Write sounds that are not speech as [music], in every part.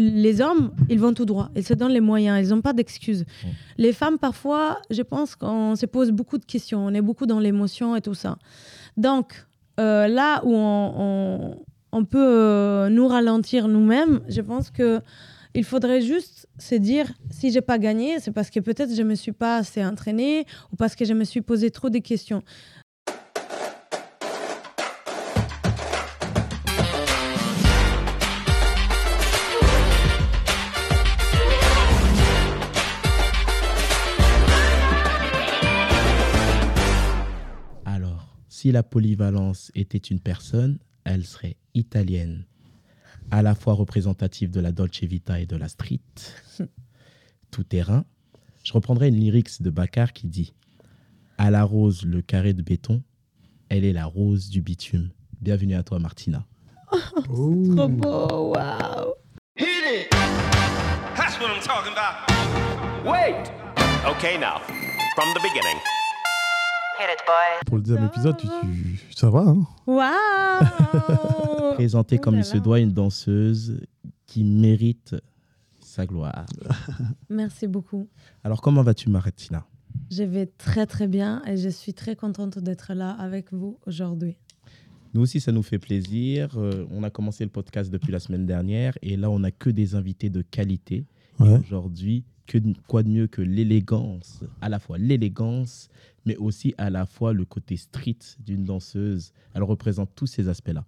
les hommes, ils vont tout droit. Ils se donnent les moyens. Ils n'ont pas d'excuses. Les femmes, parfois, je pense qu'on se pose beaucoup de questions. On est beaucoup dans l'émotion et tout ça. Donc, euh, là où on, on, peut euh, nous ralentir nous-mêmes, je pense que il faudrait juste se dire si j'ai pas gagné, c'est parce que peut-être je me suis pas assez entraînée ou parce que je me suis posé trop de questions. Si la polyvalence était une personne, elle serait italienne, à la fois représentative de la Dolce Vita et de la street, [laughs] tout terrain. Je reprendrai une lyrics de Baccar qui dit À la rose, le carré de béton, elle est la rose du bitume. Bienvenue à toi, Martina. Oh, trop beau, wow. Hit it! That's what I'm talking about. Wait! Okay, now, from the beginning. Pour le deuxième épisode, tu, ça va. Hein? Waouh [laughs] Présentée comme il se doit une danseuse qui mérite sa gloire. [laughs] Merci beaucoup. Alors, comment vas-tu, Martina Je vais très très bien et je suis très contente d'être là avec vous aujourd'hui. Nous aussi, ça nous fait plaisir. Euh, on a commencé le podcast depuis la semaine dernière et là, on n'a que des invités de qualité. Aujourd'hui, que, quoi de mieux que l'élégance, à la fois l'élégance, mais aussi à la fois le côté street d'une danseuse. Elle représente tous ces aspects-là.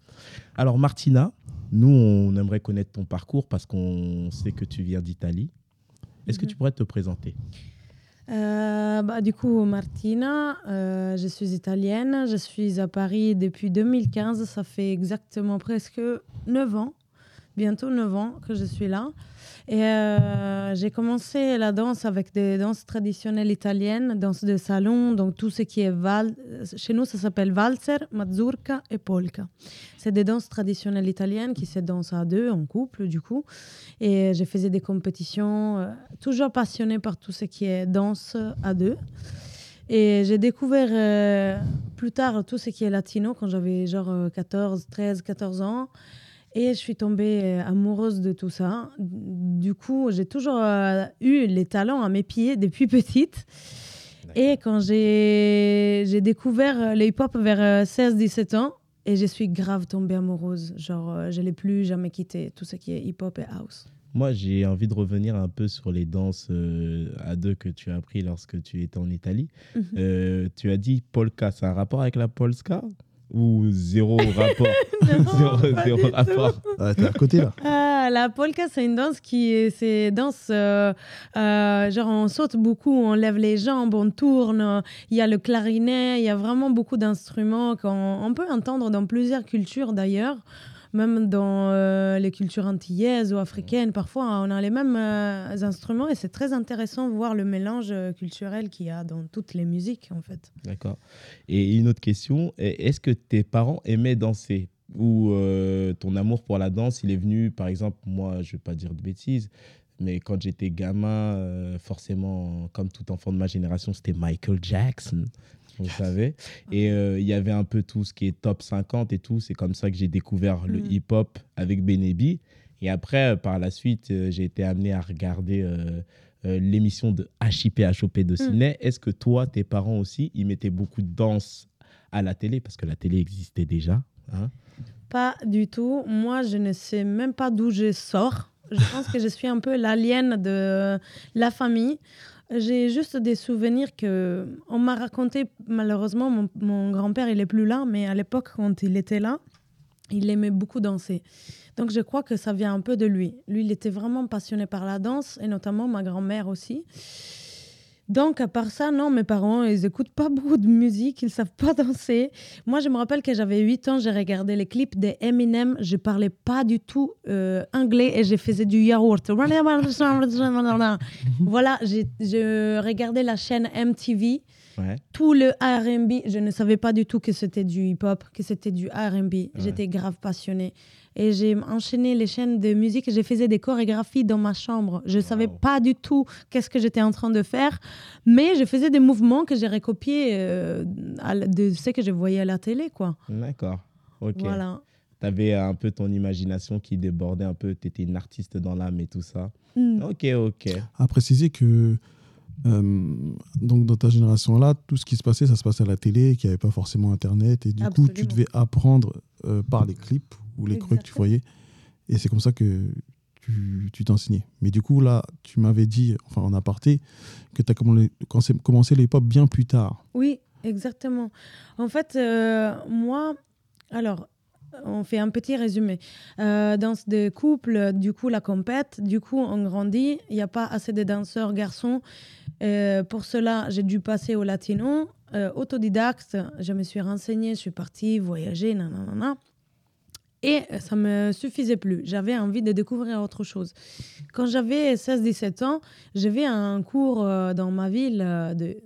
Alors Martina, nous, on aimerait connaître ton parcours parce qu'on sait que tu viens d'Italie. Est-ce que tu mhm. pourrais te présenter? Euh, bah, du coup, Martina, euh, je suis italienne, je suis à Paris depuis 2015, ça fait exactement presque 9 ans, bientôt 9 ans que je suis là. Et euh, j'ai commencé la danse avec des danses traditionnelles italiennes, danse de salon, donc tout ce qui est val. Chez nous, ça s'appelle valzer, mazurka et polka. C'est des danses traditionnelles italiennes qui se dansent à deux, en couple, du coup. Et j'ai fait des compétitions, euh, toujours passionnée par tout ce qui est danse à deux. Et j'ai découvert euh, plus tard tout ce qui est latino quand j'avais genre 14, 13, 14 ans. Et je suis tombée euh, amoureuse de tout ça. Du coup, j'ai toujours euh, eu les talents à mes pieds depuis [laughs] petite. Et quand j'ai découvert euh, le hip-hop vers 16-17 ans, et je suis grave tombée amoureuse. Genre, je ne l'ai plus jamais quitté, tout ce qui est hip-hop et house. Moi, j'ai envie de revenir un peu sur les danses à deux que tu as appris lorsque tu étais en Italie. Mhm. tu as dit polka, c'est un rapport avec la polska? Ou zéro [laughs] rapport zéro, [laughs] rapport. t'es à côté là. Ah, la polka, c'est une danse qui est, c'est danse, euh, euh, genre on saute beaucoup, on lève les jambes, on tourne. Il y a le clarinet, il y a vraiment beaucoup d'instruments qu'on peut entendre dans plusieurs cultures d'ailleurs même dans euh, les cultures antillaises ou africaines, parfois on a les mêmes euh, instruments et c'est très intéressant de voir le mélange euh, culturel qu'il y a dans toutes les musiques en fait. D'accord. Et une autre question, est-ce que tes parents aimaient danser? Ou ton amour pour la danse, il est venu, par exemple, moi, je ne vais pas dire de bêtises, mais quand j'étais gamin, forcément, comme tout enfant de ma génération, c'était Michael Jackson vous savez. Et euh, il y avait un peu tout ce qui est top 50 et tout. C'est comme ça que j'ai découvert le mm. hip-hop avec Benebi. Et après, euh, par la suite, euh, j'ai été amené à regarder l'émission de HIP HOP de mm. Ciné. Est-ce que toi, tes parents aussi, ils mettaient beaucoup de danse à la télé? Parce que la télé existait déjà. Hein pas du tout. Moi, je ne sais même pas d'où je sors. Je pense que je suis un peu l'alien de la famille. J'ai juste des souvenirs que on m'a raconté. Malheureusement, mon, grand-père il est plus là, mais à l'époque quand il était là, il aimait beaucoup danser. Donc je crois que ça vient un peu de lui. Lui, il était vraiment passionné par la danse et notamment ma grand-mère aussi. Donc, à part ça, non, mes parents, ils écoutent pas [laughs] beaucoup de musique, ils savent pas danser. Moi, je me rappelle que j'avais 8 ans, j'ai regardé les clips de Eminem, je parlais pas du tout euh, anglais et je faisais du yaourt. [laughs] voilà, je regardais la chaîne MTV. Tout le RB, je ne savais pas du tout que c'était du hip-hop, que c'était du RB. J'étais grave passionnée. Et j'ai enchaîné les chaînes de musique et j'ai faisais des chorégraphies dans ma chambre. Je ne savais pas du tout qu'est-ce que j'étais en train de faire, mais je faisais des mouvements que j'ai recopiés euh, de ce que je voyais à la télé. quoi. D'accord. Ok. Voilà. tu avais un peu ton imagination qui débordait un peu, tu étais une artiste dans l'âme et tout ça. Mm. Ok, ok. À préciser que euh, donc dans ta génération-là, tout ce qui se passait, ça se passait à la télé, qu'il n'y avait pas forcément Internet. Et du coup, tu devais apprendre euh, par les clips ou les croix que tu voyais. Et c'est comme ça que tu t'enseignais. Mais du coup, là, tu m'avais dit, enfin en aparté, que tu as commencé, commencé les hip-hop bien plus tard. Oui, exactement. En fait, euh, moi, alors, on fait un petit résumé. Euh, danse de couple, du coup, la compète, du coup, on grandit. Il n'y a pas assez de danseurs garçons. Euh, pour cela, j'ai dû passer au latino. Euh, autodidacte, je me suis renseignée, je suis partie voyager, nanana. Et ça me suffisait plus. J'avais envie de découvrir autre chose. Quand j'avais 16-17 ans, j'avais un cours euh, dans ma ville de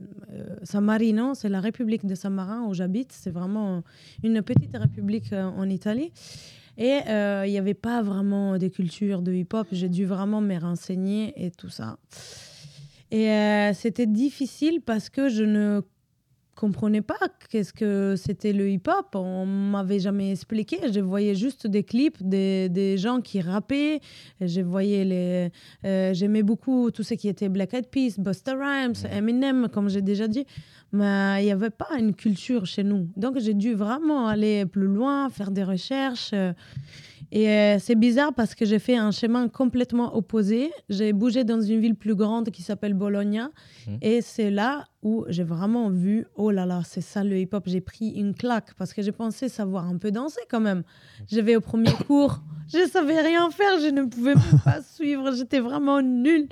San Marino, c'est la République de San Marin où j'habite. C'est vraiment une petite république en Italie. Et il n'y avait pas vraiment de culture de hip-hop. J'ai dû vraiment me renseigner et tout ça. Et euh, c'était difficile parce que je ne comprenais pas qu'est-ce que c'était le hip-hop. On m'avait jamais expliqué. Je voyais juste des clips des, des gens qui rappaient. Je voyais les. euh, J'aimais beaucoup tout ce qui était Black Eyed Peas, Busta Rhymes, Eminem, comme j'ai déjà dit. Mais il n'y avait pas une culture chez nous. Donc j'ai dû vraiment aller plus loin, faire des recherches. euh, et euh, c'est bizarre parce que j'ai fait un chemin complètement opposé. J'ai bougé dans une ville plus grande qui s'appelle Bologna. Mhm. Et c'est là où j'ai vraiment vu, oh là là, c'est ça le hip-hop. J'ai pris une claque parce que j'ai pensé savoir un peu danser quand même. Je vais au premier [coughs] cours, je savais rien faire, je ne pouvais pas [laughs] suivre, j'étais vraiment nulle.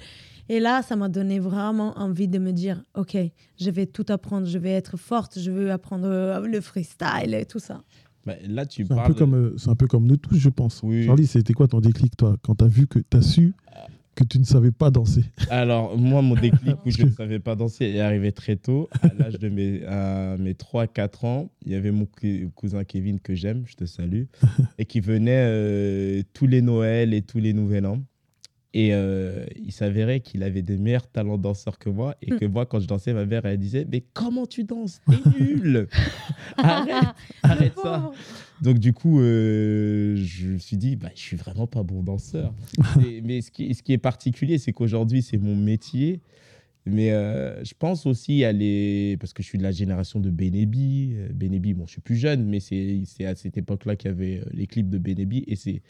Et là, ça m'a donné vraiment envie de me dire, ok, je vais tout apprendre, je vais être forte, je veux apprendre euh, le freestyle et tout ça. Bah, là, tu C'est un, parles. peu comme, euh, c'est un peu comme nous tous, je pense. Oui. Charlie, c'était quoi ton déclic, toi, quand tu as vu que tu as su que tu ne savais pas danser? Alors, moi, mon déclic où je [laughs] ne savais pas danser est arrivé très tôt. À l'âge de mes, à mes 3-4 ans, il y avait mon cou- cousin Kevin que j'aime, je te salue, [laughs] et qui venait euh, tous les Noëls et tous les Nouvel An. Et euh, il s'avérait qu'il avait des meilleurs talents danseurs que moi. Et que moi, quand je dansais, ma mère, elle disait Mais comment tu danses? T'es [laughs] nul Arrête, arrête ça donc du coup, euh, je me suis dit, bah, je suis vraiment pas bon danseur. [laughs] Et- mais ce qui, ce qui est particulier, c'est qu'aujourd'hui, c'est mon métier. Mais euh, je pense aussi à les... Parce que je suis de la génération de Benebi. Euh, Benebi, bon, je suis plus jeune, mais c'est c'est à cette époque-là qu'il y avait euh, les clips de Benebi. Et c'est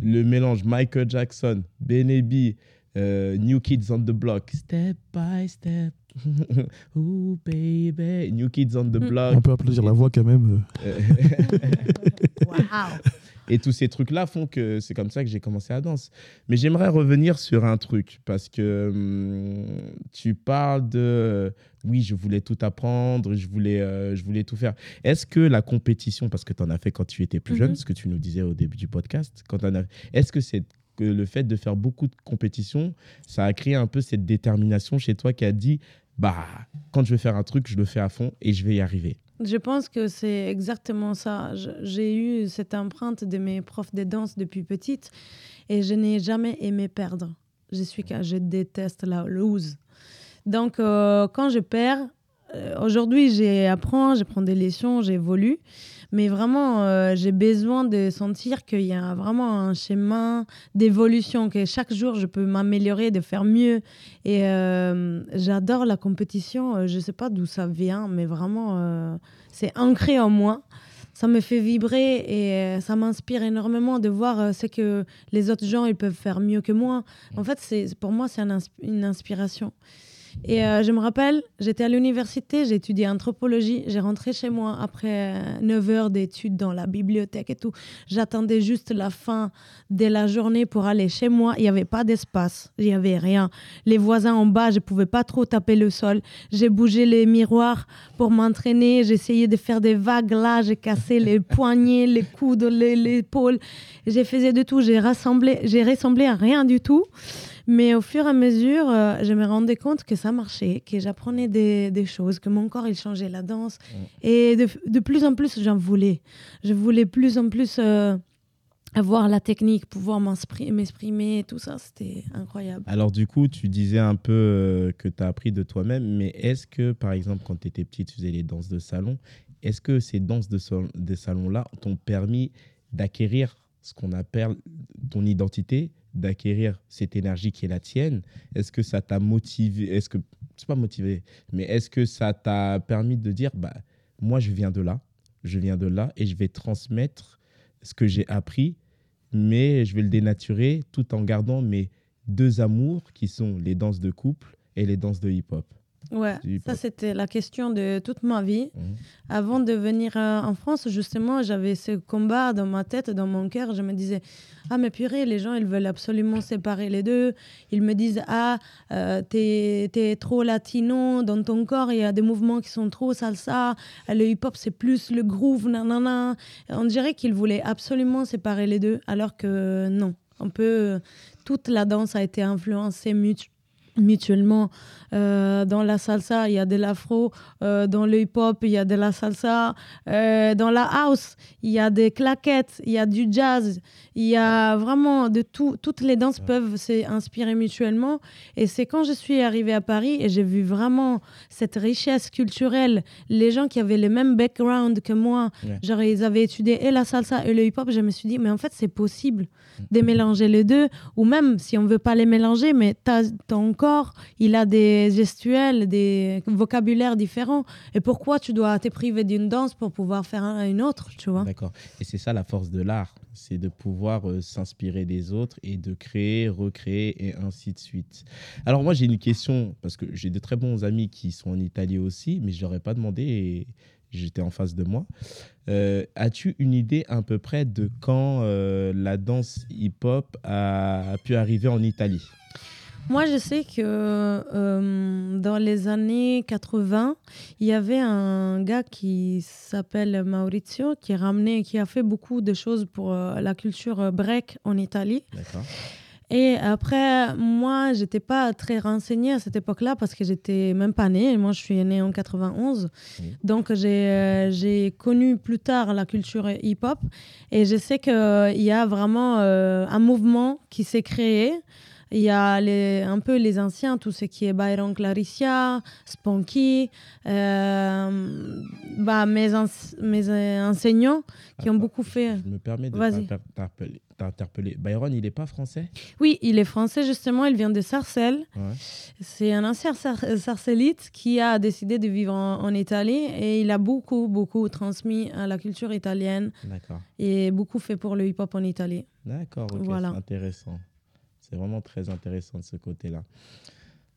le mélange Michael Jackson, Benebi, euh, New Kids on the Block, Step by Step. [laughs] Ooh, baby. New Kids on the Mm. Block. On peut applaudir la voix quand même. euh. [laughs] Et tous ces trucs-là font que c'est comme ça que j'ai commencé à danser. Mais j'aimerais revenir sur un truc, parce que hum, tu parles de euh, oui, je voulais tout apprendre, je voulais, euh, je voulais tout faire. Est-ce que la compétition, parce que tu en as fait quand tu étais plus jeune, Mhm. ce que tu nous disais au début du podcast, quand as- est-ce que c'est que le fait de faire beaucoup de compétitions, ça a créé un peu cette détermination chez toi qui a dit bah quand je vais faire un truc, je le fais à fond et je vais y arriver? Je pense que c'est exactement ça. J'ai eu cette empreinte de mes profs de danse depuis petite et je n'ai jamais aimé perdre. Je suis je déteste la lose. Donc euh, quand je perds, aujourd'hui j'apprends, je prends des leçons, j'évolue, mais vraiment euh, j'ai besoin de sentir qu'il y a vraiment un chemin d'évolution, que chaque jour je peux m'améliorer, de faire mieux. Et euh, j'adore la compétition. Euh, Je ne sais pas d'où ça vient, mais vraiment, euh, c'est ancré en moi. Ça me fait vibrer et euh, ça m'inspire énormément de voir euh, ce que les autres gens ils peuvent faire mieux que moi. En fait, pour moi, c'est une inspiration. Et euh, je me rappelle, j'étais à l'université, j'ai étudié anthropologie, j'ai rentré chez moi après 9 heures d'études dans la bibliothèque et tout. J'attendais juste la fin de la journée pour aller chez moi. Il n'y avait pas d'espace, il n'y avait rien. Les voisins en bas, je ne pouvais pas trop taper le sol. J'ai bougé les miroirs pour m'entraîner, j'essayais de faire des vagues là, j'ai cassé les [laughs] poignets, les coudes, les- l'épaule. J'ai fait de tout, j'ai rassemblé, j'ai ressemblé à rien du tout. Mais au fur et à mesure, euh, je me rendais compte que ça marchait, que j'apprenais des, des choses, que mon corps, il changeait la danse. Et de, de plus en plus, j'en voulais. Je voulais plus en plus euh, avoir la technique, pouvoir m'expri- m'exprimer, tout ça, c'était incroyable. Alors du coup, tu disais un peu euh, que tu as appris de toi-même, mais est-ce que, par exemple, quand tu étais petite, tu faisais les danses de salon, est-ce que ces danses de, de salon-là t'ont permis d'acquérir ce qu'on appelle ton identité, d'acquérir cette énergie qui est la tienne Est-ce que ça t'a motivé Est-ce que c'est pas motivé, mais est-ce que ça t'a permis de dire bah moi je viens de là, je viens de là et je vais transmettre ce que j'ai appris, mais je vais le dénaturer tout en gardant mes deux amours qui sont les danses de couple et les danses de hip-hop? Ouais, ça c'était la question de toute ma vie. Mhm. Avant de venir euh, en France, justement, j'avais ce combat dans ma tête, dans mon cœur. Je me disais, ah mais purée, les gens, ils veulent absolument séparer les deux. Ils me disent, ah, euh, t'es es trop latino, dans ton corps, il y a des mouvements qui sont trop salsa. Euh, Le hip-hop, c'est plus le groove, nanana. On dirait qu'ils voulaient absolument séparer les deux, alors que non. On peut, toute la danse a été influencée mutu- mutuellement. Euh, dans la salsa, il y a de l'afro. Euh, dans le hip-hop, il y a de la salsa. Euh, dans la house, il y a des claquettes, il y a du jazz. Il y a vraiment de tout. Toutes les danses peuvent s'inspirer mutuellement. Et c'est quand je suis arrivée à Paris et j'ai vu vraiment cette richesse culturelle. Les gens qui avaient le même background que moi, Ouais. genre ils avaient étudié et la salsa et le hip-hop, je me suis dit, mais en fait, c'est possible de mélanger les deux. Ou même si on veut pas les mélanger, mais ton corps, il a des gestuels, des vocabulaires différents. Et pourquoi tu dois te priver d'une danse pour pouvoir faire un- une autre, tu vois? D'accord. Et c'est ça la force de l'art, c'est de pouvoir euh, s'inspirer des autres et de créer, recréer et ainsi de suite. Alors moi j'ai une question parce que j'ai de très bons amis qui sont en Italie aussi, mais je leur ai pas demandé et j'étais en face de moi. Euh, As-tu une idée à peu près de quand euh, la danse hip-hop a pu arriver en Italie? Moi, je sais que euh, dans les années 80, il y avait un gars qui s'appelle Maurizio qui, ramenait, qui a fait beaucoup de choses pour euh, la culture break en Italie. D'accord. Et après, moi, j'étais pas très renseignée à cette époque-là parce que j'étais même pas née. Moi, je suis née en 91. Oui. Donc, j'ai euh, j'ai connu plus tard la culture hip-hop. Et je sais qu'il y a vraiment euh, un mouvement qui s'est créé. Il y a les, un peu les anciens, tout ce qui est Byron Claricia, Spunky, euh, bah, mes, mes euh, enseignants qui ont beaucoup fait. Je me permets de t'interpeller- t'interpeller. Byron, il n'est pas français? Oui, il est français justement, il vient de Sarcelles. Ouais. C'est un ancien sar sarcellite qui a décidé de vivre en, en Italie et il a beaucoup, beaucoup transmis à la culture italienne D'accord. et beaucoup fait pour le hip-hop en Italie. D'accord, ok, Voilà. c'est intéressant. C'est vraiment très intéressant de ce côté-là.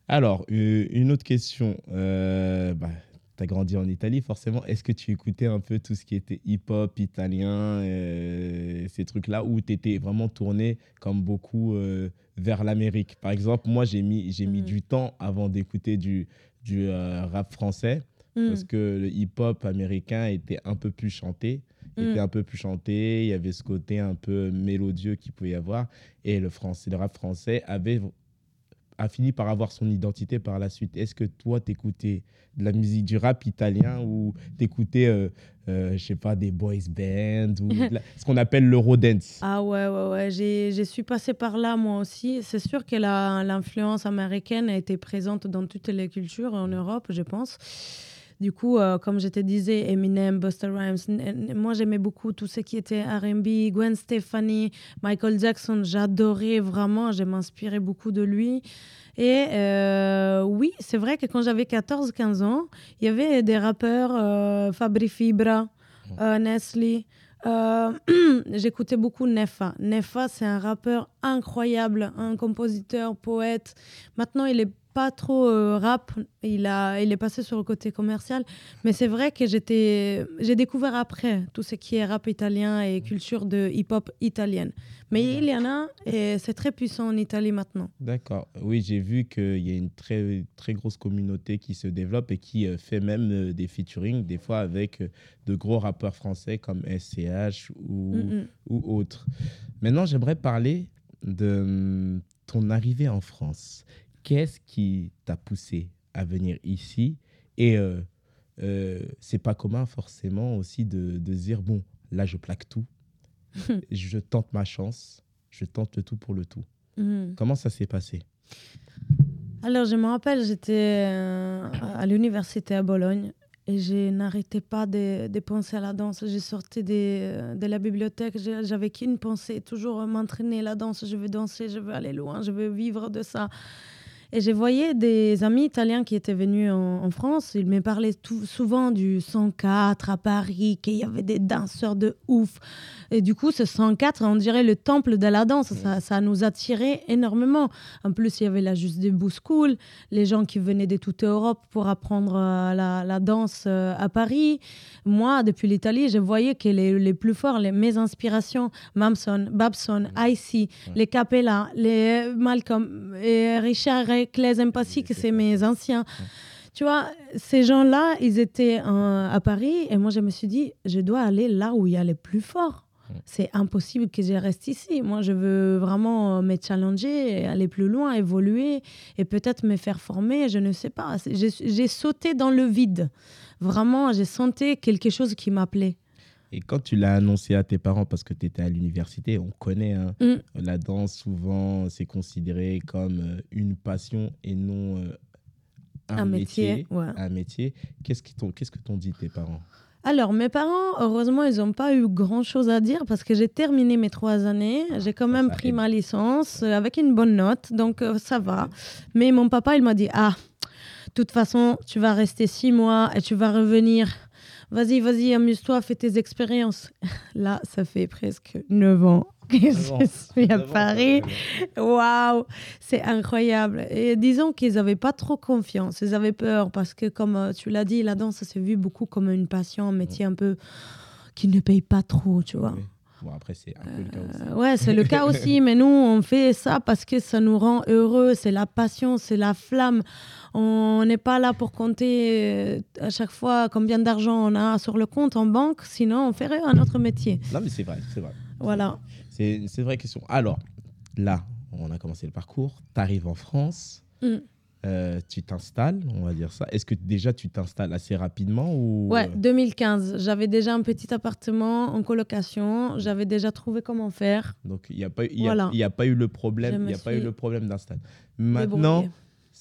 Alors, une autre question. Euh, bah, tu as grandi en Italie, forcément. Est-ce que tu écoutais un peu tout ce qui était hip-hop italien, euh, ces trucs-là, ou tu étais vraiment tourné, comme beaucoup, euh, vers l'Amérique? Par exemple, moi, j'ai mis, j'ai mis Mhm. du temps avant d'écouter du, du euh, rap français, Mm. parce que le hip-hop américain était un peu plus chanté Mm. était un peu plus chanté, il y avait ce côté un peu mélodieux qu'il pouvait y avoir, et le français, le rap français avait a fini par avoir son identité par la suite. Est-ce que toi, t'écoutais de la musique du rap italien ou t'écoutais, euh, euh, je sais pas, des boys bands ou la- ce qu'on appelle l'eurodance? Ah ouais, ouais, ouais. J'ai, je suis passée par là moi aussi. C'est sûr que l'influence américaine a été présente dans toutes les cultures en Europe, je pense. Du coup, euh, comme je te disais, Eminem, Busta Rhymes, moi j'aimais beaucoup tout ce qui était RB, Gwen Stefani, Michael Jackson, j'adorais vraiment, je m'inspirais beaucoup de lui. Et euh, oui, c'est vrai que quand j'avais 14-15 ans, il y avait des rappeurs, euh, Fabri Fibra, euh, Nestle. Euh, [clears throat] J'écoutais beaucoup Nefa. Nefa, c'est un rappeur incroyable, un compositeur, poète. Maintenant, il est pas trop euh, rap, il, a, il est passé sur le côté commercial. Mais c'est vrai que j'étais, j'ai découvert après tout ce qui est rap italien et culture de hip-hop italienne. Mais il y en a et c'est très puissant en Italie maintenant. D'accord. Oui, j'ai vu qu'il y a une très, très grosse communauté qui se développe et qui euh, fait même euh, des featuring, des fois avec de gros rappeurs français comme SCH ou, Mm, mm. ou autres. Maintenant, j'aimerais parler de hum, ton arrivée en France. Qu'est-ce qui t'a poussé à venir ici Et euh, euh, c'est pas commun forcément aussi de, de dire bon, là, je plaque tout, [laughs] je tente ma chance, je tente le tout pour le tout. Mm. Comment ça s'est passé? Alors, je me rappelle, j'étais euh, à l'université à Bologne et je n'arrêtais pas de, de penser à la danse. Je sortais de, de la bibliothèque, j'avais qu'une pensée, toujours m'entraîner la danse. Je veux danser, je veux aller loin, je veux vivre de ça. Et je voyais des amis italiens qui étaient venus en, en France. Ils me parlaient tout- souvent du 104 à Paris, qu'il y avait des danseurs de ouf. Et du coup, ce 104, on dirait le temple de la danse. Ça, ça nous attirait énormément. En plus, il y avait la Juste Debout School, les gens qui venaient de toute Europe pour apprendre euh, la, la danse euh, à Paris. Moi, depuis l'Italie, je voyais que les, les plus forts, les, mes inspirations, Mamson, Babson, Icy, les Capella, les Malcolm, et Richard et Claes Empassi, que c'est mes anciens. Tu vois, ces gens-là, ils étaient à Paris et moi, je me suis dit, je dois aller là où il y a les plus forts. C'est impossible que je reste ici. Moi, je veux vraiment me challenger, aller plus loin, évoluer et peut-être me faire former. Je ne sais pas. J'ai sauté dans le vide. Vraiment, j'ai senti quelque chose qui m'appelait. Et quand tu l'as annoncé à tes parents, parce que tu étais à l'université, on connaît, hein, Mm. la danse, souvent, c'est considéré comme euh, une passion et non euh, un, Un métier, métier. ouais. Un métier. Qu'est-ce t'ont- qu'est-ce que t'ont dit tes parents? Alors, mes parents, heureusement, ils n'ont pas eu grand-chose à dire parce que j'ai terminé mes trois années. J'ai quand même ça pris aide. ma licence euh, avec une bonne note, donc euh, ça va. Mais mon papa, il m'a dit, ah, de toute façon, tu vas rester six mois et tu vas revenir. Vas-y, vas-y, amuse-toi, fais tes expériences. [laughs] Là, ça fait presque neuf ans que je suis à Paris. Waouh, c'est incroyable. Et disons qu'ils n'avaient pas trop confiance, ils avaient peur parce que, comme euh, tu l'as dit, la danse, ça s'est vu beaucoup comme une passion, un métier un peu qui ne paye pas trop, tu vois. Oui. Bon, après, c'est un peu le cas aussi. Euh, ouais, c'est le cas aussi, [laughs] mais nous, on fait ça parce que ça nous rend heureux, c'est la passion, c'est la flamme. On n'est pas là pour compter euh, à chaque fois combien d'argent on a sur le compte en banque, sinon on ferait un autre métier. Non, mais c'est vrai, c'est vrai. Voilà. C'est c'est une vraie question. Alors, là, on a commencé le parcours. Tu arrives en France. Mm. Euh, tu t'installes, on va dire ça. Est-ce que déjà tu t'installes assez rapidement ou Ouais, 2015. J'avais déjà un petit appartement en colocation. J'avais déjà trouvé comment faire. Donc il n'y a pas y a- Voilà. il y a pas eu le problème, y a pas eu suis le problème d'install. Maintenant.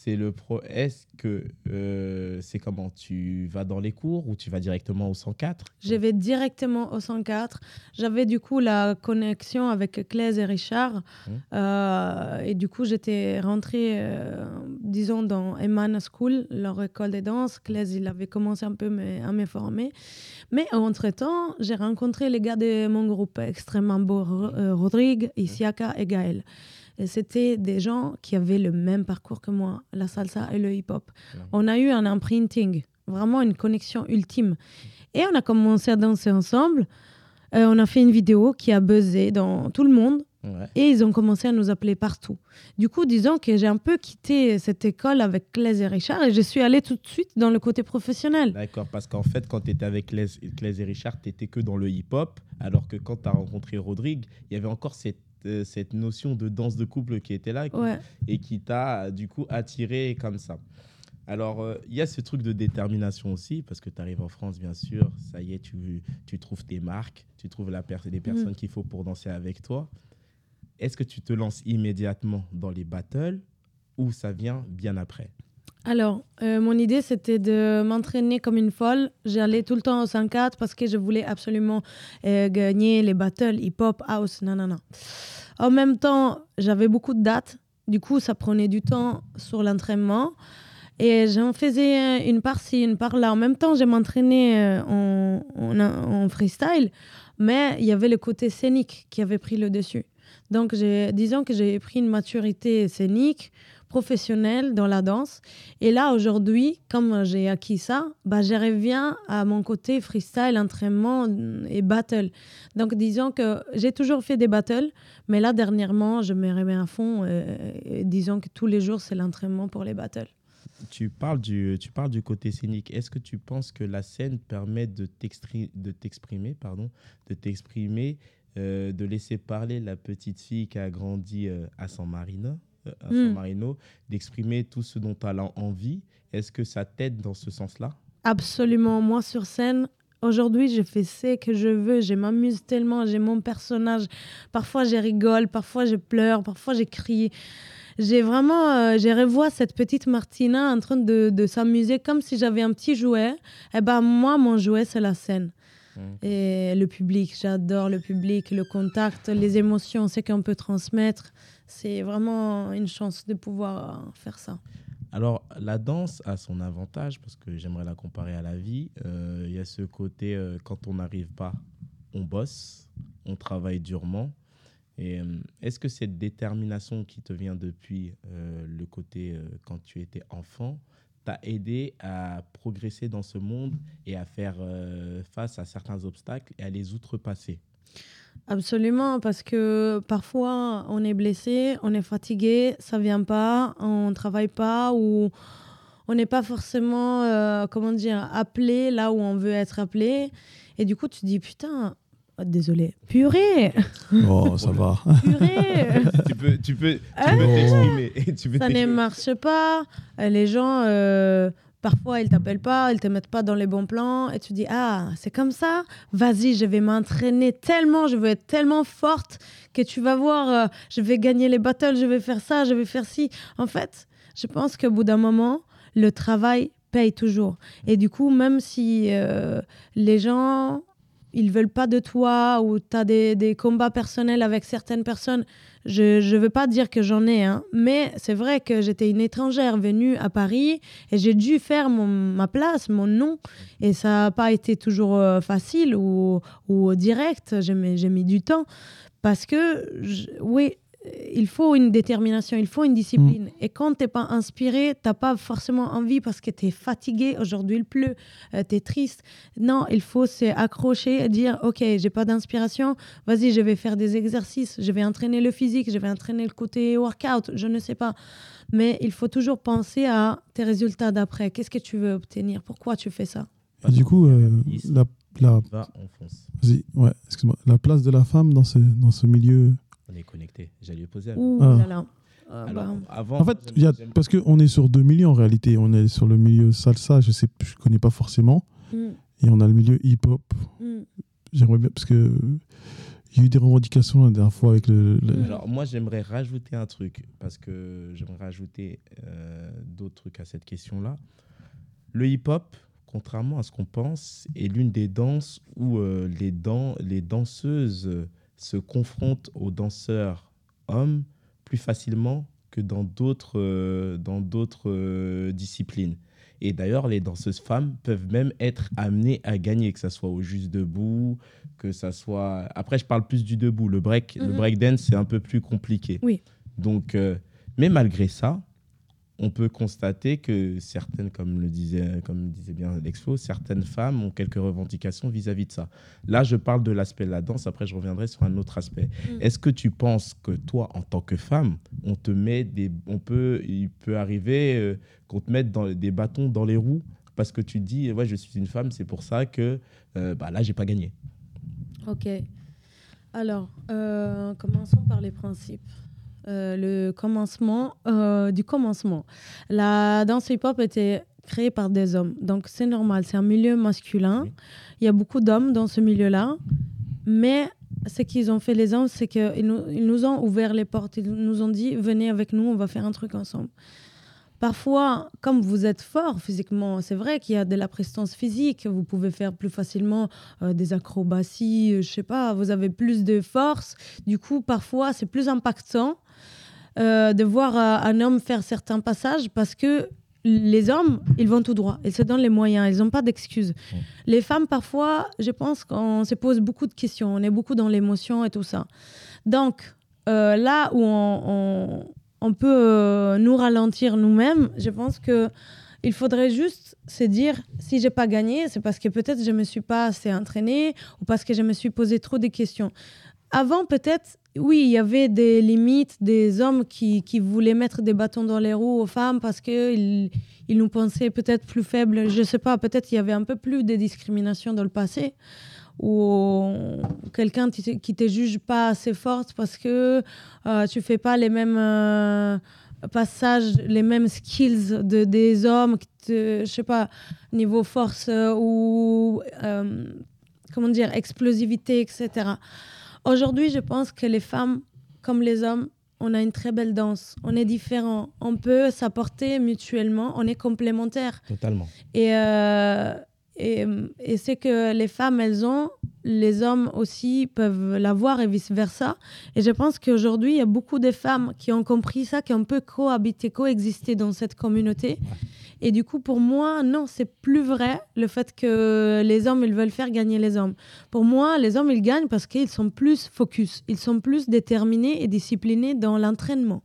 C'est le pro. Est-ce que euh, c'est comment tu vas dans les cours ou tu vas directement au 104 Je vais directement au 104. J'avais du coup la connexion avec Claise et Richard. Mhm. Euh, et du coup, j'étais rentrée, euh, disons, dans Eman School, leur école de danse. Claise, il avait commencé un peu à me former. Mais entre-temps, j'ai rencontré les gars de mon groupe extrêmement beau, Ro- Rodrigue, Isiaka et Gaël. Et c'était des gens qui avaient le même parcours que moi, la salsa et le hip-hop. On a eu un imprinting, vraiment une connexion ultime. Et on a commencé à danser ensemble. Euh, on a fait une vidéo qui a buzzé dans tout le monde. Ouais. Et ils ont commencé à nous appeler partout. Du coup, disons que j'ai un peu quitté cette école avec Claise et Richard et je suis allée tout de suite dans le côté professionnel. D'accord, parce qu'en fait, quand tu étais avec Claise, Claise et Richard, tu étais que dans le hip-hop, alors que quand tu as rencontré Rodrigue, il y avait encore cette, euh, cette notion de danse de couple qui était là qui- et qui t'a euh, du coup attiré comme ça. Alors, euh, il y a ce truc de détermination aussi, parce que tu arrives en France, bien sûr, ça y est, tu, tu trouves tes marques, tu trouves la per- les personnes qu'il faut pour danser avec toi. Est-ce que tu te lances immédiatement dans les battles ou ça vient bien après? Alors, euh, mon idée, c'était de m'entraîner comme une folle. J'allais tout le temps au 104 parce que je voulais absolument euh, gagner les battles hip-hop, house, nanana. En même temps, j'avais beaucoup de dates. Du coup, ça prenait du temps sur l'entraînement. Et j'en faisais une par-ci, une par-là. En même temps, je m'entraînais euh, en, en, en freestyle, mais il y avait le côté scénique qui avait pris le dessus. Donc, disons que j'ai pris une maturité scénique, professionnelle dans la danse. Et là, aujourd'hui, comme j'ai acquis ça, bah, je reviens à mon côté freestyle, entraînement et battle. Donc, disons que j'ai toujours fait des battles, mais là, dernièrement, je me remets à fond. euh, disons que tous les jours, c'est l'entraînement pour les battles. tu parles, du, tu parles du côté scénique. Est-ce que tu penses que la scène permet de t'exprimer, pardon, de t'exprimer, euh, de laisser parler la petite fille qui a grandi euh, à San Marino, euh, à San Mm. Marino, d'exprimer tout ce dont elle a envie Est-ce que ça t'aide dans ce sens-là? Absolument. Moi, sur scène, aujourd'hui, je fais ce que je veux. Je m'amuse tellement. J'ai mon personnage. Parfois, je rigole. Parfois, je pleure. Parfois, je crie. j'ai vraiment, euh, j'ai revois cette petite Martina en train de, de s'amuser comme si j'avais un petit jouet. Et ben moi, mon jouet, c'est la scène. Mm. Et le public, j'adore le public, le contact, les émotions, c'est qu'on peut transmettre. C'est vraiment une chance de pouvoir euh, faire ça. Alors, la danse a son avantage parce que j'aimerais la comparer à la vie. Euh, Il y a ce côté, euh, quand on n'arrive pas, on bosse, on travaille durement. Et euh, est-ce que cette détermination qui te vient depuis le côté quand tu étais enfant t'a aidé à progresser dans ce monde et à faire euh, face à certains obstacles et à les outrepasser Absolument, parce que parfois on est blessé, on est fatigué, ça vient pas, on travaille pas ou on n'est pas forcément, euh, comment dire, appelé là où on veut être appelé. Et du coup, tu dis putain, oh, désolé, purée, Oh, [laughs] ça va. purée. tu peux, tu peux, tu Ah. peux t'exprimer. [laughs] tu peux ça ne marche pas. Euh, Les gens, euh, parfois, ils t'appellent pas, ils te mettent pas dans les bons plans. Et tu dis, ah, c'est comme ça? Vas-y, je vais m'entraîner tellement, je veux être tellement forte que tu vas voir, euh, je vais gagner les battles, je vais faire ça, je vais faire ci. En fait, je pense qu'au bout d'un moment, le travail paye toujours. Et du coup, même si euh, les gens... Ils veulent pas de toi ou tu as des, des combats personnels avec certaines personnes, je ne veux pas dire que j'en ai, hein, mais c'est vrai que j'étais une étrangère venue à Paris et j'ai dû faire mon, ma place, mon nom. Et ça n'a pas été toujours euh, facile ou, ou direct. J'ai mis, du temps. Parce que, oui, il faut une détermination, il faut une discipline. Et quand tu n'es pas inspiré, tu n'as pas forcément envie parce que tu es fatigué. Aujourd'hui, il pleut, tu es triste. Non, il faut s'accrocher et dire Ok, j'ai pas d'inspiration, vas-y, je vais faire des exercices, je vais entraîner le physique, je vais entraîner le côté workout, je ne sais pas. Mais il faut toujours penser à tes résultats d'après. Qu'est-ce que tu veux obtenir? Pourquoi tu fais ça? Et du coup, euh, la, la, Va, on fonce. vas-y, ouais, excuse-moi. La place de la femme dans ce, dans ce milieu. On est connecté. J'allais lui poser. Ouh Ah. là là. Ah, Alors, bah, avant, En fait, y a, parce qu'on est sur deux milieux en réalité. On est sur le milieu salsa, je sais, je connais pas forcément, mm, et on a le milieu hip-hop. mm. J'aimerais bien parce que il y a eu des revendications la dernière fois avec le. le- Alors, moi, j'aimerais rajouter un truc, parce que j'aimerais rajouter euh, d'autres trucs à cette question-là. Le hip-hop, contrairement à ce qu'on pense, est l'une des danses où euh, les, dan- les danseuses euh, se confrontent aux danseurs hommes plus facilement que dans d'autres euh, dans d'autres euh, disciplines. Et d'ailleurs, les danseuses femmes peuvent même être amenées à gagner, que ça soit au juste debout, que ça soit. Après, je parle plus du debout. Le break, le Mhm. break dance, c'est un peu plus compliqué. Oui. Donc, euh, mais malgré ça, on peut constater que certaines, comme le disait, comme disait bien Lexfo, certaines femmes ont quelques revendications vis-à-vis de ça. Là, je parle de l'aspect de la danse. Après, je reviendrai sur un autre aspect. Mm. Est-ce que tu penses que toi, en tant que femme, on te met des, on peut, il peut arriver euh, qu'on te mette dans, des bâtons dans les roues parce que tu dis, ouais, je suis une femme, c'est pour ça que euh, bah, là, j'ai pas gagné. Ok. Alors, euh, commençons par les principes. Euh, le commencement euh, du commencement. La danse hip-hop était créée par des hommes, donc c'est normal, c'est un milieu masculin. Il y a beaucoup d'hommes dans ce milieu-là, mais ce qu'ils ont fait les hommes, c'est qu'ils nous, ils nous ont ouvert les portes, ils nous ont dit venez avec nous, on va faire un truc ensemble. Parfois, comme vous êtes fort physiquement, c'est vrai qu'il y a de la prestance physique, vous pouvez faire plus facilement euh, des acrobaties, euh, je sais pas, vous avez plus de force. Du coup, parfois, c'est plus impactant euh, de voir euh, un homme faire certains passages parce que les hommes, ils vont tout droit. Ils se donnent les moyens. Ils n'ont pas d'excuses. Les femmes, parfois, je pense qu'on se pose beaucoup de questions. On est beaucoup dans l'émotion et tout ça. Donc, là où on, on- on peut euh, nous ralentir nous-mêmes, je pense que il faudrait juste se dire si j'ai pas gagné, c'est parce que peut-être je me suis pas assez entraînée ou parce que je me suis posé trop de questions. Avant, peut-être, oui, il y avait des limites, des hommes qui, qui voulaient mettre des bâtons dans les roues aux femmes parce qu'ils ils nous pensaient peut-être plus faibles. Je sais pas, peut-être il y avait un peu plus de discrimination dans le passé ou quelqu'un qui te- juge pas assez forte parce que euh, tu fais pas les mêmes euh, passages, les mêmes skills de, des hommes, je sais pas, niveau force euh, ou euh, comment dire, explosivité, etc. Aujourd'hui, je pense que les femmes, comme les hommes, on a une très belle danse. On est différents. On peut s'apporter mutuellement. On est complémentaires. Totalement. Et, euh, et, c'est que les femmes, elles ont, les hommes aussi peuvent l'avoir et vice-versa. Et je pense qu'aujourd'hui, il y a beaucoup de femmes qui ont compris ça, qui ont peu cohabiter, coexister dans cette communauté. Et du coup, pour moi, non, c'est plus vrai le fait que les hommes, ils veulent faire gagner les hommes. Pour moi, les hommes, ils gagnent parce qu'ils sont plus focus, ils sont plus déterminés et disciplinés dans l'entraînement.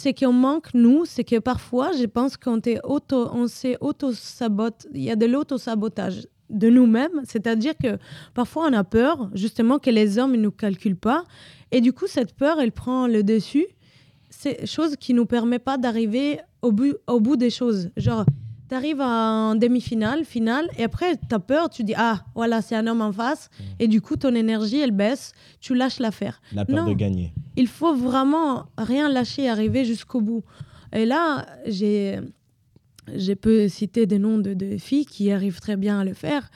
C'est qu'on manque, nous, c'est que parfois, je pense qu'on auto, on s'est auto-sabote, il y a de l'auto-sabotage de nous-mêmes, c'est-à-dire que parfois on a peur justement que les hommes ne nous calculent pas. Et du coup cette peur elle prend le dessus, c'est chose qui nous permet pas d'arriver au au bout des choses. Genre tu arrives en demi-finale, finale et après tu as peur, tu dis ah voilà, c'est un homme en face et du coup ton énergie elle baisse, tu lâches l'affaire. La peur Non. de gagner. Il faut vraiment rien lâcher et arriver jusqu'au bout. Et là, j'ai, je peux citer des noms de, de filles qui arrivent très bien à le faire.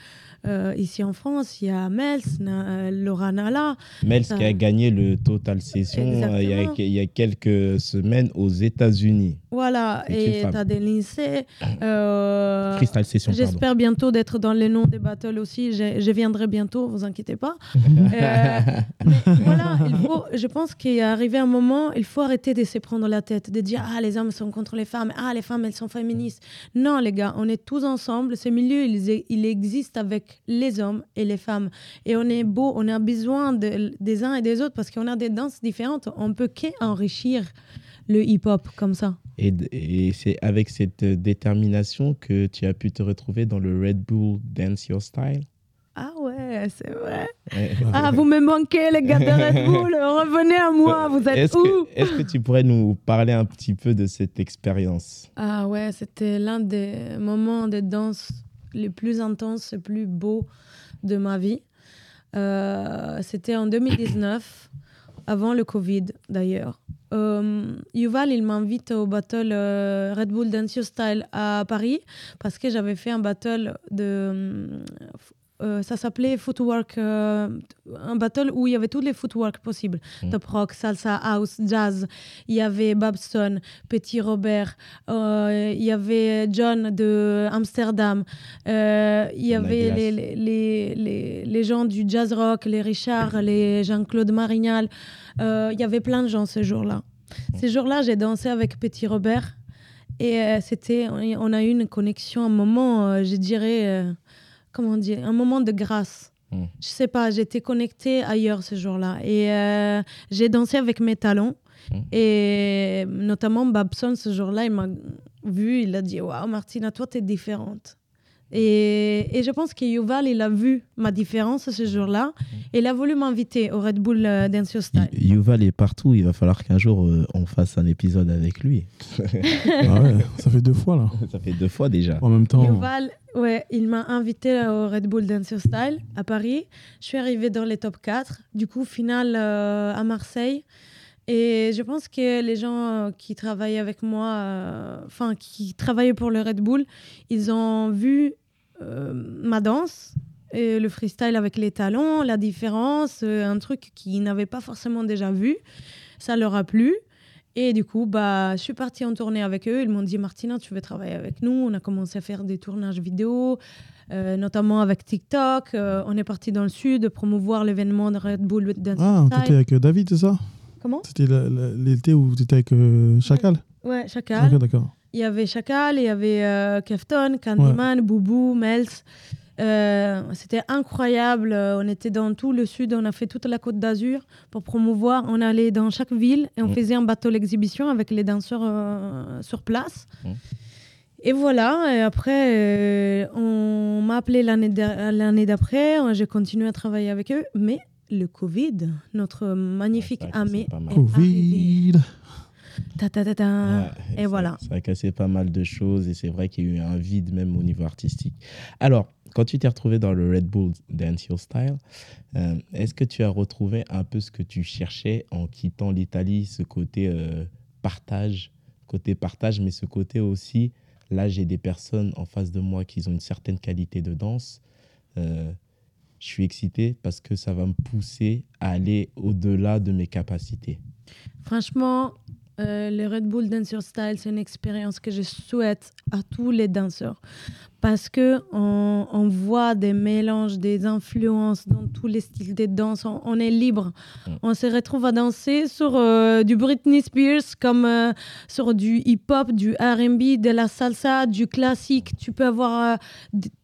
Euh, ici en France, il y a Mels, Na- euh, Laura Nala. Mels qui a gagné le Total Session euh, il y, a, Exactement. il y a quelques semaines aux États-Unis. Voilà, et tu as des lycées. euh, [clears throat] Crystal Session. J'espère bientôt d'être dans les noms des battles aussi. Je, je viendrai bientôt, vous inquiétez pas. [laughs] Euh, mais voilà, il faut, je pense qu'il est arrivé un moment, il faut arrêter de se prendre la tête, de dire ah les hommes sont contre les femmes, ah les femmes elles sont féministes. Non les gars, on est tous ensemble. Ce milieu il, il existe avec les hommes et les femmes et on est beau, on a besoin de- des uns et des autres parce qu'on a des danses différentes. On peut qu'enrichir le hip-hop comme ça. Et, c'est avec cette euh, détermination que tu as pu te retrouver dans le Red Bull Dance Your Style. Ah ouais, c'est vrai. Ah, vous me manquez, les gars de Red Bull. [laughs] Revenez à moi, vous êtes Est-ce où est-ce que tu pourrais nous parler un petit peu de cette expérience? Ah ouais, c'était l'un des moments de danse les plus intenses, les plus beaux de ma vie. Euh, c'était en 2019, avant le Covid d'ailleurs. Euh, Yuval, il m'invite au battle euh, Red Bull Dance Style à Paris parce que j'avais fait un battle de. Euh, ça s'appelait Footwork, euh, un battle où il y avait tous les footwork possibles. Mm. Top rock, salsa, house, jazz. Il y avait Babson, Petit Robert, euh, il y avait John de Amsterdam, il y avait les, les, les, les- gens du jazz rock, les Richard, [coughs] les Jean-Claude Marignal. Il y avait plein de gens ce jour-là. Ce jour-là, j'ai dansé avec Petit Robert et c'était, on a eu une connexion, un moment, je dirais, comment dire, un moment de grâce. Mm. Je sais pas, j'étais connectée ailleurs ce jour-là et euh, j'ai dansé avec mes talons. Mm. Et notamment Babson, ce jour-là, il m'a vu, il a dit Waouh, Martina, toi, t'es différente. Et, et je pense que Yuval, il a vu ma différence ce jour-là. Et il a voulu m'inviter au Red Bull euh, Dance Your Style. Y- Yuval est partout, il va falloir qu'un jour euh, on fasse un épisode avec lui. [laughs] Ah ouais, ça fait deux fois là. [laughs] Ça fait deux fois déjà. En même temps, Yuval, ouais, il m'a invité au Red Bull Dance Your Style à Paris. Je suis arrivée dans les top 4. Du coup, finale euh, à Marseille. Et je pense que les gens euh, qui travaillaient avec moi, euh, enfin, qui travaillaient pour le Red Bull, ils ont vu euh, ma danse. Et le freestyle avec les talons, la différence, euh, un truc qu'ils n'avaient pas forcément déjà vu. Ça leur a plu. Et du coup, bah, je suis partie en tournée avec eux. Ils m'ont dit, Martina, tu veux travailler avec nous? On a commencé à faire des tournages vidéo, euh, notamment avec TikTok. Euh, on est parti dans le sud promouvoir l'événement de Red Bull Dance ah, t'étais avec euh, David, c'est ça? Comment? C'était l'été où t'étais avec euh, Chacal? Ouais, Chacal. D'accord. Il y avait Chacal, il y avait euh, Kefton, Candyman, Boubou, Mels. Euh, C'était incroyable. Euh, On était dans tout le sud, on a fait toute la côte d'Azur pour promouvoir. On allait dans chaque ville et on faisait un bateau l'exhibition avec les danseurs euh, sur place. Et voilà, et après, euh, on m'a appelé l'année d'après, j'ai continué à travailler avec eux, mais le Covid, notre magnifique Ouais, ça, ami, c'est pas mal. est arrivé. Covid. Ta, ta, ta, ta. Ouais, et ça- voilà. Ça a cassé pas mal de choses et c'est vrai qu'il y a eu un vide même au niveau artistique. Alors, quand tu t'es retrouvé dans le Red Bull Dance Your Style, euh, est-ce que tu as retrouvé un peu ce que tu cherchais en quittant l'Italie, ce côté euh, partage, côté partage, mais ce côté aussi, là j'ai des personnes en face de moi qui ont une certaine qualité de danse. euh, je suis excité parce que ça va me pousser à aller au-delà de mes capacités. Franchement, euh, le Red Bull Dancer Style, c'est une expérience que je souhaite à tous les danseurs. Parce que on, on voit des mélanges, des influences dans tous les styles de danse. On, on est libre. Mm. On se retrouve à danser sur euh, du Britney Spears, comme euh, sur du hip-hop, du R&B, de la salsa, du classique. Tu peux avoir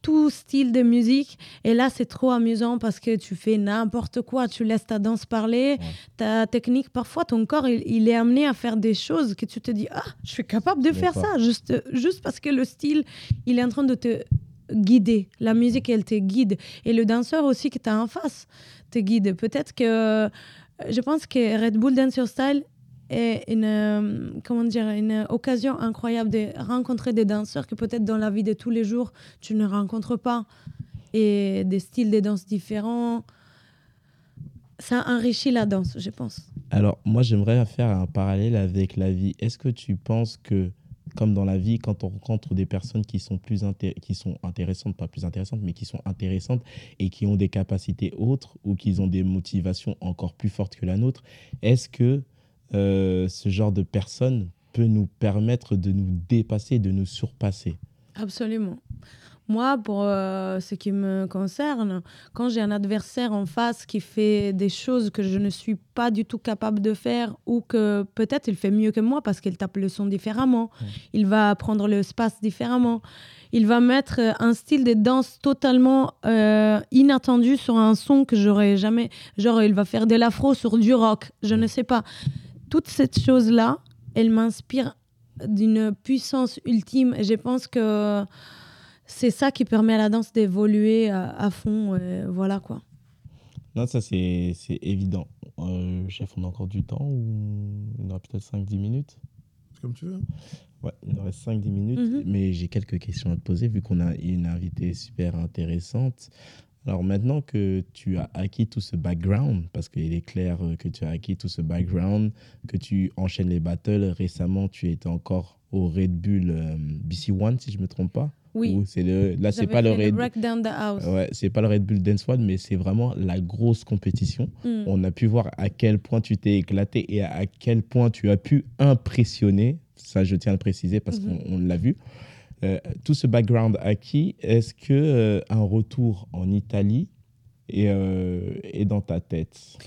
tout style de musique. Et là, c'est trop amusant parce que tu fais n'importe quoi. Tu laisses ta danse parler, ta technique. Parfois, ton corps, il, il est amené à faire des choses que tu te dis, ah, je suis capable de faire ça. Juste, juste parce que le style, il est en train de te guider. La musique, elle te guide. Et le danseur aussi que tu as en face te guide. Peut-être que je pense que Red Bull Dance Your Style est une, euh, comment dire, une occasion incroyable de rencontrer des danseurs que peut-être dans la vie de tous les jours, tu ne rencontres pas. Et des styles de danse différents. Ça enrichit la danse, je pense. Alors, moi, j'aimerais faire un parallèle avec la vie. Est-ce que tu penses que, comme dans la vie, quand on rencontre des personnes qui sont, plus qui sont intéressantes, pas plus intéressantes, mais qui sont intéressantes et qui ont des capacités autres ou qui ont des motivations encore plus fortes que la nôtre, est-ce que euh, ce genre de personnes peut nous permettre de nous dépasser, de nous surpasser? Absolument. Moi, pour euh, ce qui me concerne, quand j'ai un adversaire en face qui fait des choses que je ne suis pas du tout capable de faire ou que peut-être il fait mieux que moi parce qu'il tape le son différemment, il va prendre le space différemment, il va mettre euh, un style de danse totalement euh, inattendu sur un son que j'aurais jamais... Genre, il va faire de l'afro sur du rock, je ne sais pas. Toute cette chose-là, elle m'inspire d'une puissance ultime et je pense que c'est ça qui permet à la danse d'évoluer à, à fond. euh, voilà quoi. Non, ça, c'est c'est évident. Euh, chef, on a encore du temps ou on aura peut-être 5-10 minutes comme tu veux. Ouais, il nous reste 5-10 minutes, Mhm. mais j'ai quelques questions à te poser vu qu'on a une invitée super intéressante. Alors maintenant que tu as acquis tout ce background, parce qu'il est clair euh, que tu as acquis tout ce background, que tu enchaînes les battles, récemment tu étais encore au Red Bull euh, BC One si je me trompe pas. Oui. Ou c'est le, là c'est pas le Red House. Ouais, c'est pas le Red Bull Dance One, mais c'est vraiment la grosse compétition. Mm. On a pu voir à quel point tu t'es éclaté et à quel point tu as pu impressionner. Ça, je tiens à le préciser parce Mhm. qu'on on l'a vu. Euh, tout ce background acquis, est-ce que euh, un retour en Italie est, euh, est dans ta tête?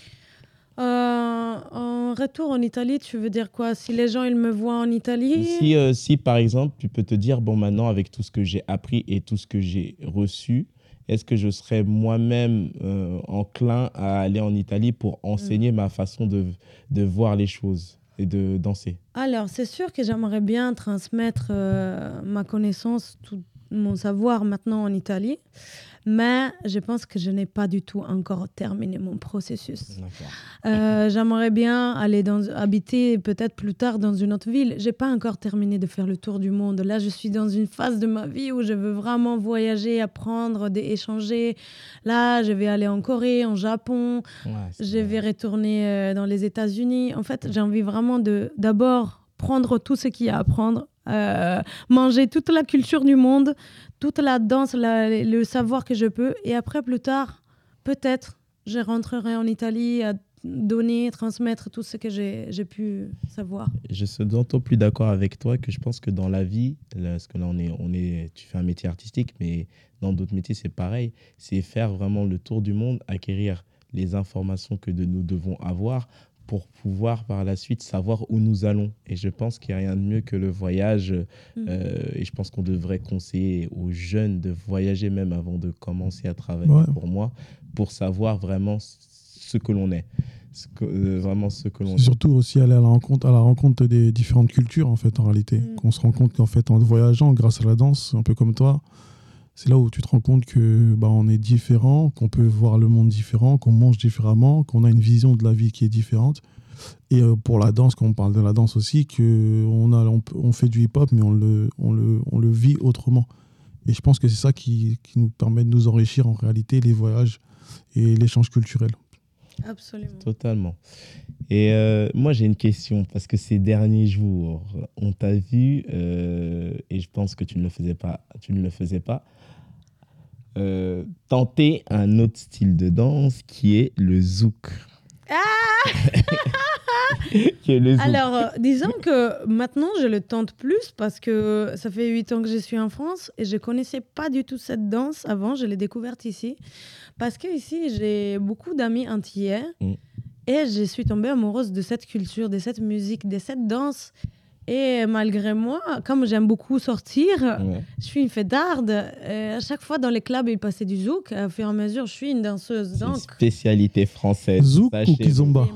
En retour en Italie, tu veux dire quoi? Si les gens ils me voient en Italie? Si, euh, si, par exemple, tu peux te dire, bon, maintenant, avec tout ce que j'ai appris et tout ce que j'ai reçu, est-ce que je serais moi-même euh, enclin à aller en Italie pour enseigner ma façon de, de voir les choses et de danser? Alors, c'est sûr que j'aimerais bien transmettre euh, ma connaissance, tout mon savoir maintenant en Italie, mais je pense que je n'ai pas du tout encore terminé mon processus. Euh, j'aimerais bien aller dans, habiter peut-être plus tard dans une autre ville. J'ai pas encore terminé de faire le tour du monde. Là, je suis dans une phase de ma vie où je veux vraiment voyager, apprendre, échanger. Là, je vais aller en Corée, en Japon. Ouais, Je vrai. vais retourner euh, dans les États-Unis. En fait, j'ai envie vraiment de d'abord prendre tout ce qu'il y a à prendre, euh, manger toute la culture du monde, toute la danse, le savoir que je peux. Et après, plus tard, peut-être, je rentrerai en Italie à donner, transmettre tout ce que j'ai pu savoir. Je suis d'autant plus d'accord avec toi que je pense que dans la vie, parce que là, on est, on est, tu fais un métier artistique, mais dans d'autres métiers, c'est pareil. C'est faire vraiment le tour du monde, acquérir les informations que de, nous devons avoir pour pouvoir par la suite savoir où nous allons. Et je pense qu'il n'y a rien de mieux que le voyage. Euh, et je pense qu'on devrait conseiller aux jeunes de voyager même avant de commencer à travailler Ouais. pour moi, pour savoir vraiment ce que l'on est. Ce que, euh, vraiment ce que l'on surtout aussi aller à la rencontre, à la rencontre des différentes cultures, en fait, en réalité. Mm. Qu'on se rend compte qu'en fait, en voyageant, grâce à la danse, un peu comme toi, c'est là où tu te rends compte que bah, on est différent, qu'on peut voir le monde différent, qu'on mange différemment, qu'on a une vision de la vie qui est différente. Et euh, pour la danse, quand on parle de la danse aussi, que on, a, on, fait du hip-hop, mais on le, on, le, on le vit autrement. Et je pense que c'est ça qui, qui nous permet de nous enrichir en réalité, les voyages et l'échange culturel. Absolument. Totalement. Et euh, moi, j'ai une question, parce que ces derniers jours, on t'a vu, euh, et je pense que tu ne le faisais pas, tu ne le faisais pas, euh, tenter un autre style de danse qui est le zouk. [laughs] qui est le zouk Alors, euh, disons que maintenant, je le tente plus parce que ça fait huit ans que je suis en France et je connaissais pas du tout cette danse avant. Je l'ai découverte ici. Parce que ici, j'ai beaucoup d'amis antillais Mm. et je suis tombée amoureuse de cette culture, de cette musique, de cette danse. Et malgré moi, comme j'aime beaucoup sortir, Ouais. je suis une fêtarde. Et à chaque fois dans les clubs, il passait du zouk. Au fur et à mesure, je suis une danseuse. C'est une Donc, spécialité française. Zouk ou. Kizomba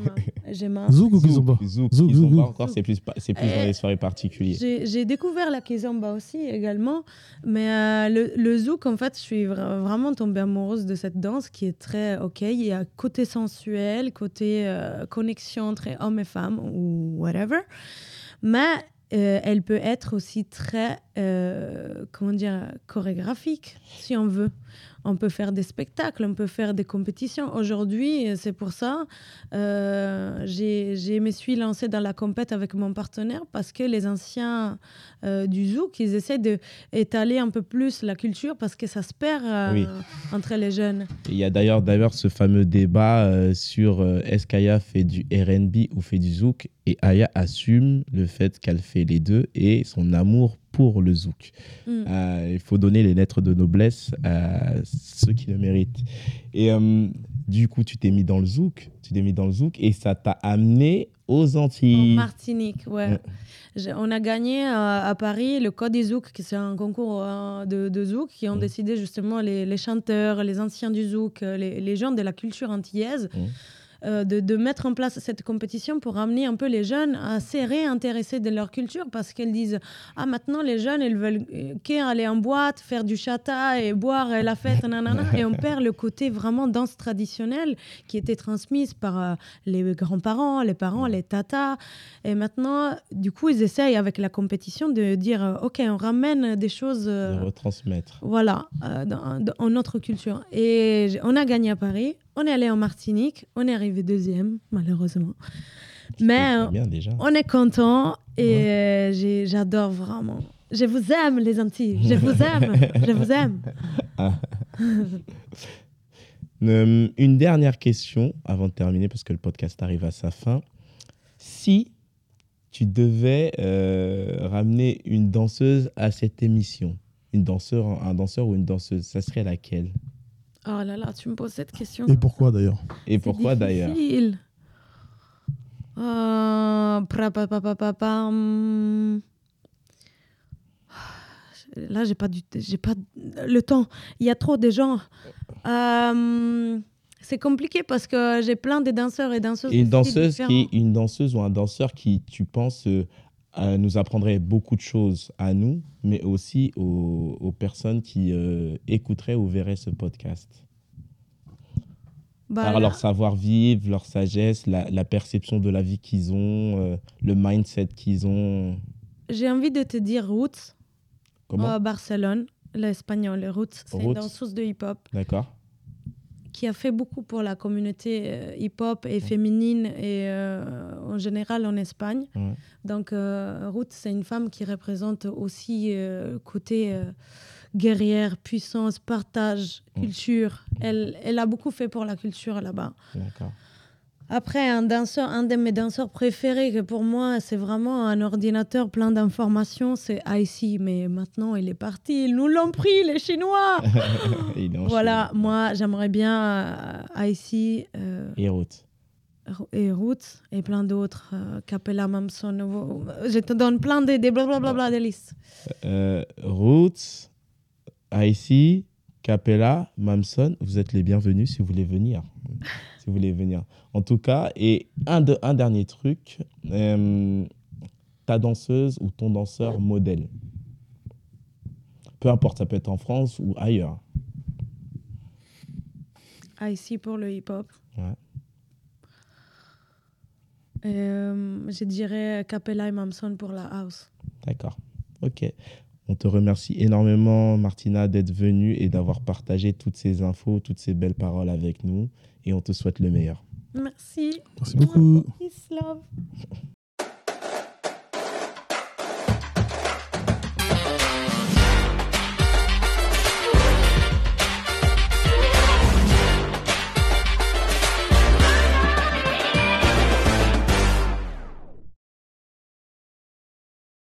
ma- Zouk ou Kizomba zouk, Zouk, Kizomba zouk, encore, c'est plus, c'est plus dans les soirées particulières. J'ai j'ai découvert la kizomba aussi également, mais euh, le, le zouk, en fait, je suis vra- vraiment tombée amoureuse de cette danse qui est très ok. Il y a côté sensuel, côté euh, connexion entre hommes et femmes ou whatever, mais euh, elle peut être aussi très, euh, comment dire, chorégraphique si on veut. On peut faire des spectacles, on peut faire des compétitions. Aujourd'hui, c'est pour ça, euh, j'ai- me suis lancée dans la compète avec mon partenaire parce que les anciens euh, du zouk, ils essaient d'étaler un peu plus la culture parce que ça se perd euh, Oui. entre les jeunes. Il y a d'ailleurs d'ailleurs ce fameux débat euh, sur est-ce qu'Aya fait du R&B ou fait du zouk? Et Aya assume le fait qu'elle fait les deux et son amour pour le zouk. Mm. Euh, il faut donner les lettres de noblesse à ceux qui le méritent. Et euh, du coup, tu t'es mis dans le zouk, tu t'es mis dans le zouk et ça t'a amené aux En Antilles. Martinique, ouais. On a gagné euh, à Paris le Code des Zouk, qui c'est un concours euh, de, de Zouk, qui ont Mm. décidé justement les, les chanteurs, les anciens du Zouk, euh, les, les gens de la culture antillaise, Mm. Euh, de, de mettre en place cette compétition pour amener un peu les jeunes à se réintéresser de leur culture parce qu'elles disent Ah, maintenant les jeunes, ils veulent qu'aller en boîte, faire du chata et boire euh, la fête, [laughs] nanana, et on perd le côté vraiment danse traditionnelle qui était transmise par euh, les grands-parents, les parents, les tatas. Et maintenant, du coup, ils essayent avec la compétition de dire euh, Ok, on ramène des choses. euh, De retransmettre. voilà, dans, dans- en notre culture. Et on a gagné à Paris, on est allé en Martinique, on est arrivé deuxième, malheureusement. Mais euh, bien déjà. on est content et euh, j'adore vraiment. Je vous aime, les Antilles. Je [laughs] vous aime. je vous aime. [laughs] Euh, une dernière question avant de terminer parce que le podcast arrive à sa fin. Si tu devais euh, ramener une danseuse à cette émission, une danseur, un danseur ou une danseuse, ça serait laquelle? Oh là là, tu me poses cette question. Et pourquoi d'ailleurs Et pourquoi d'ailleurs. Euh, pa- pam. Là, j'ai pas, du, j'ai pas le temps. Il y a trop de gens. Euh, c'est compliqué parce que j'ai plein de danseurs et danseuses. Et une danseuse qui une danseuse ou un danseur qui, tu penses, euh, euh, nous apprendrait beaucoup de choses à nous, mais aussi aux, aux personnes qui euh, écouteraient ou verraient ce podcast. Bah, Par là, leur savoir-vivre, leur sagesse, la, la perception de la vie qu'ils ont, euh, le mindset qu'ils ont. J'ai envie de te dire Roots, Comment à Barcelone, l'espagnol. Roots, c'est une danseuse de hip-hop. D'accord qui a fait beaucoup pour la communauté euh, hip-hop et féminine et euh, en général en Espagne. Ouais. Donc euh, Ruth, c'est une femme qui représente aussi côté guerrière, puissance, partage, Mm. culture. Elle, elle a beaucoup fait pour la culture là-bas. D'accord. Après, un danseur, un de mes danseurs préférés, que pour moi, c'est vraiment un ordinateur plein d'informations, c'est IC. Mais maintenant, il est parti. Ils nous l'ont pris, les Chinois. [laughs] Voilà, Chine. moi, j'aimerais bien euh, IC euh, Et Ruth. et Roots et plein d'autres. euh, Capella, Mamson. Je te donne plein d'idées, blablabla, des listes. Euh, Roots, IC, Capella, Mamson, vous êtes les bienvenus si vous voulez venir. [laughs] si vous voulez venir. En tout cas, et un, de, un dernier truc, euh, ta danseuse ou ton danseur modèle. Peu importe, ça peut être en France ou ailleurs. IC pour le hip-hop. Ouais. Euh, je dirais Capella et Mamson pour la house. D'accord. Ok. On te remercie énormément, Martina, d'être venue et d'avoir partagé toutes ces infos, toutes ces belles paroles avec nous. Et on te souhaite le meilleur. Merci. Merci beaucoup. Peace, love.